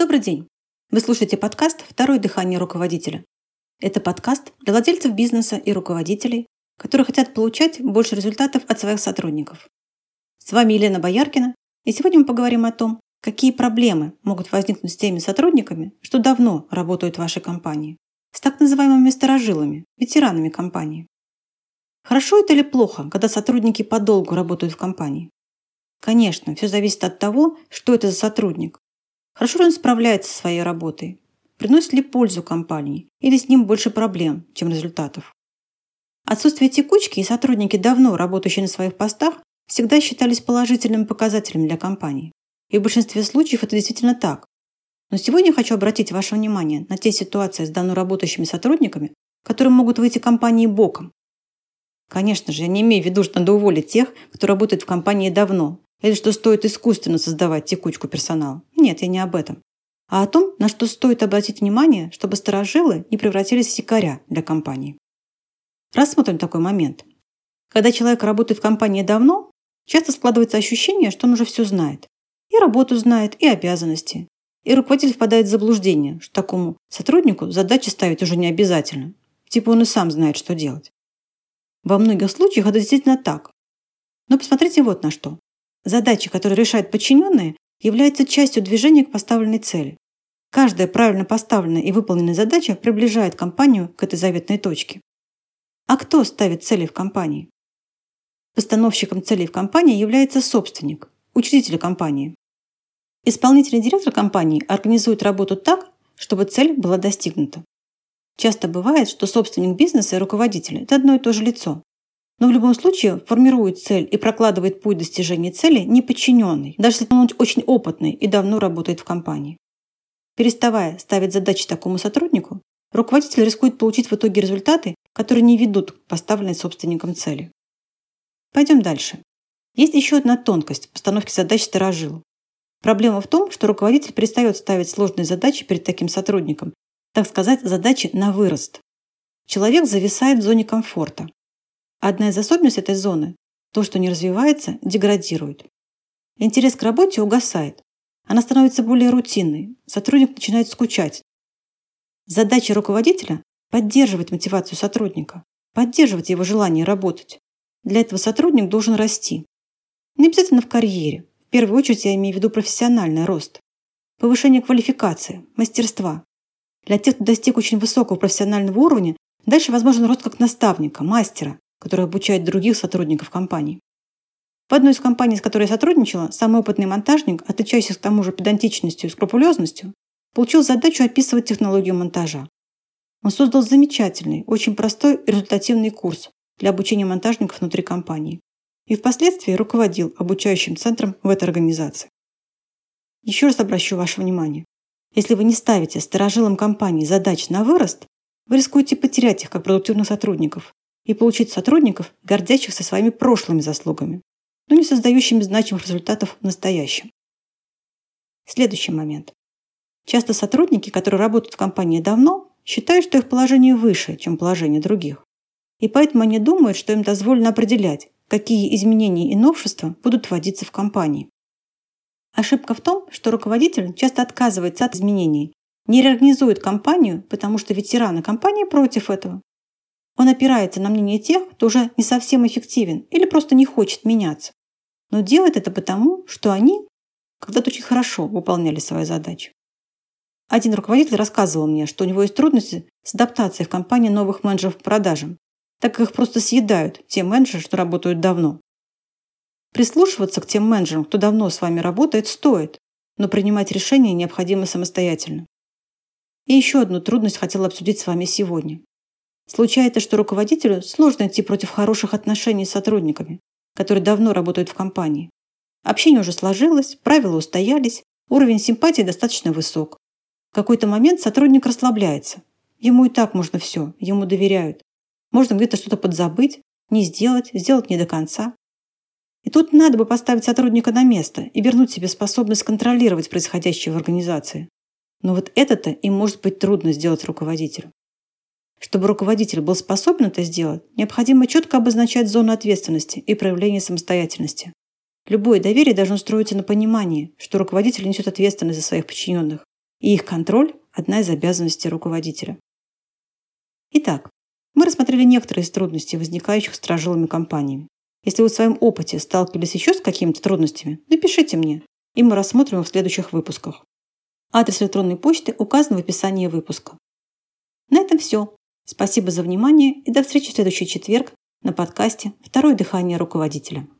Добрый день! Вы слушаете подкаст «Второе дыхание руководителя». Это подкаст для владельцев бизнеса и руководителей, которые хотят получать больше результатов от своих сотрудников. С вами Елена Бояркина, и сегодня мы поговорим о том, какие проблемы могут возникнуть с теми сотрудниками, что давно работают в вашей компании, с так называемыми сторожилами, ветеранами компании. Хорошо это или плохо, когда сотрудники подолгу работают в компании? Конечно, все зависит от того, что это за сотрудник. Хорошо ли он справляется со своей работой? Приносит ли пользу компании? Или с ним больше проблем, чем результатов? Отсутствие текучки и сотрудники, давно работающие на своих постах, всегда считались положительным показателем для компании. И в большинстве случаев это действительно так. Но сегодня хочу обратить ваше внимание на те ситуации с давно работающими сотрудниками, которые могут выйти компании боком. Конечно же, я не имею в виду, что надо уволить тех, кто работает в компании давно, или что стоит искусственно создавать текучку персонала. Нет, я не об этом. А о том, на что стоит обратить внимание, чтобы сторожилы не превратились в сикаря для компании. Рассмотрим такой момент. Когда человек работает в компании давно, часто складывается ощущение, что он уже все знает. И работу знает, и обязанности. И руководитель впадает в заблуждение, что такому сотруднику задачи ставить уже не обязательно. Типа он и сам знает, что делать. Во многих случаях это действительно так. Но посмотрите вот на что. Задачи, которые решают подчиненные, являются частью движения к поставленной цели. Каждая правильно поставленная и выполненная задача приближает компанию к этой заветной точке. А кто ставит цели в компании? Постановщиком целей в компании является собственник, учредитель компании. Исполнительный директор компании организует работу так, чтобы цель была достигнута. Часто бывает, что собственник бизнеса и руководитель – это одно и то же лицо. Но в любом случае формирует цель и прокладывает путь достижения цели неподчиненный, даже если он очень опытный и давно работает в компании. Переставая ставить задачи такому сотруднику, руководитель рискует получить в итоге результаты, которые не ведут к поставленной собственником цели. Пойдем дальше. Есть еще одна тонкость в постановке задач сторожил. Проблема в том, что руководитель перестает ставить сложные задачи перед таким сотрудником, так сказать, задачи на вырост. Человек зависает в зоне комфорта, Одна из особенностей этой зоны – то, что не развивается, деградирует. Интерес к работе угасает. Она становится более рутинной. Сотрудник начинает скучать. Задача руководителя – поддерживать мотивацию сотрудника, поддерживать его желание работать. Для этого сотрудник должен расти. Не обязательно в карьере. В первую очередь я имею в виду профессиональный рост. Повышение квалификации, мастерства. Для тех, кто достиг очень высокого профессионального уровня, дальше возможен рост как наставника, мастера, который обучает других сотрудников компании. В одной из компаний, с которой я сотрудничала, самый опытный монтажник, отличающийся к тому же педантичностью и скрупулезностью, получил задачу описывать технологию монтажа. Он создал замечательный, очень простой и результативный курс для обучения монтажников внутри компании и впоследствии руководил обучающим центром в этой организации. Еще раз обращу ваше внимание. Если вы не ставите сторожилам компании задач на вырост, вы рискуете потерять их как продуктивных сотрудников и получить сотрудников, гордящихся своими прошлыми заслугами, но не создающими значимых результатов в настоящем. Следующий момент. Часто сотрудники, которые работают в компании давно, считают, что их положение выше, чем положение других. И поэтому они думают, что им дозволено определять, какие изменения и новшества будут вводиться в компании. Ошибка в том, что руководитель часто отказывается от изменений, не реорганизует компанию, потому что ветераны компании против этого. Он опирается на мнение тех, кто уже не совсем эффективен или просто не хочет меняться. Но делает это потому, что они когда-то очень хорошо выполняли свои задачи. Один руководитель рассказывал мне, что у него есть трудности с адаптацией в компании новых менеджеров по продажам, так как их просто съедают те менеджеры, что работают давно. Прислушиваться к тем менеджерам, кто давно с вами работает, стоит, но принимать решения необходимо самостоятельно. И еще одну трудность хотела обсудить с вами сегодня. Случается, что руководителю сложно идти против хороших отношений с сотрудниками, которые давно работают в компании. Общение уже сложилось, правила устоялись, уровень симпатии достаточно высок. В какой-то момент сотрудник расслабляется. Ему и так можно все, ему доверяют. Можно где-то что-то подзабыть, не сделать, сделать не до конца. И тут надо бы поставить сотрудника на место и вернуть себе способность контролировать происходящее в организации. Но вот это-то им может быть трудно сделать руководителю. Чтобы руководитель был способен это сделать, необходимо четко обозначать зону ответственности и проявление самостоятельности. Любое доверие должно строиться на понимании, что руководитель несет ответственность за своих подчиненных. и их контроль – одна из обязанностей руководителя. Итак, мы рассмотрели некоторые из трудностей, возникающих с тяжелыми компаниями. Если вы в своем опыте сталкивались еще с какими-то трудностями, напишите мне, и мы рассмотрим их в следующих выпусках. Адрес электронной почты указан в описании выпуска. На этом все. Спасибо за внимание и до встречи в следующий четверг на подкасте «Второе дыхание руководителя».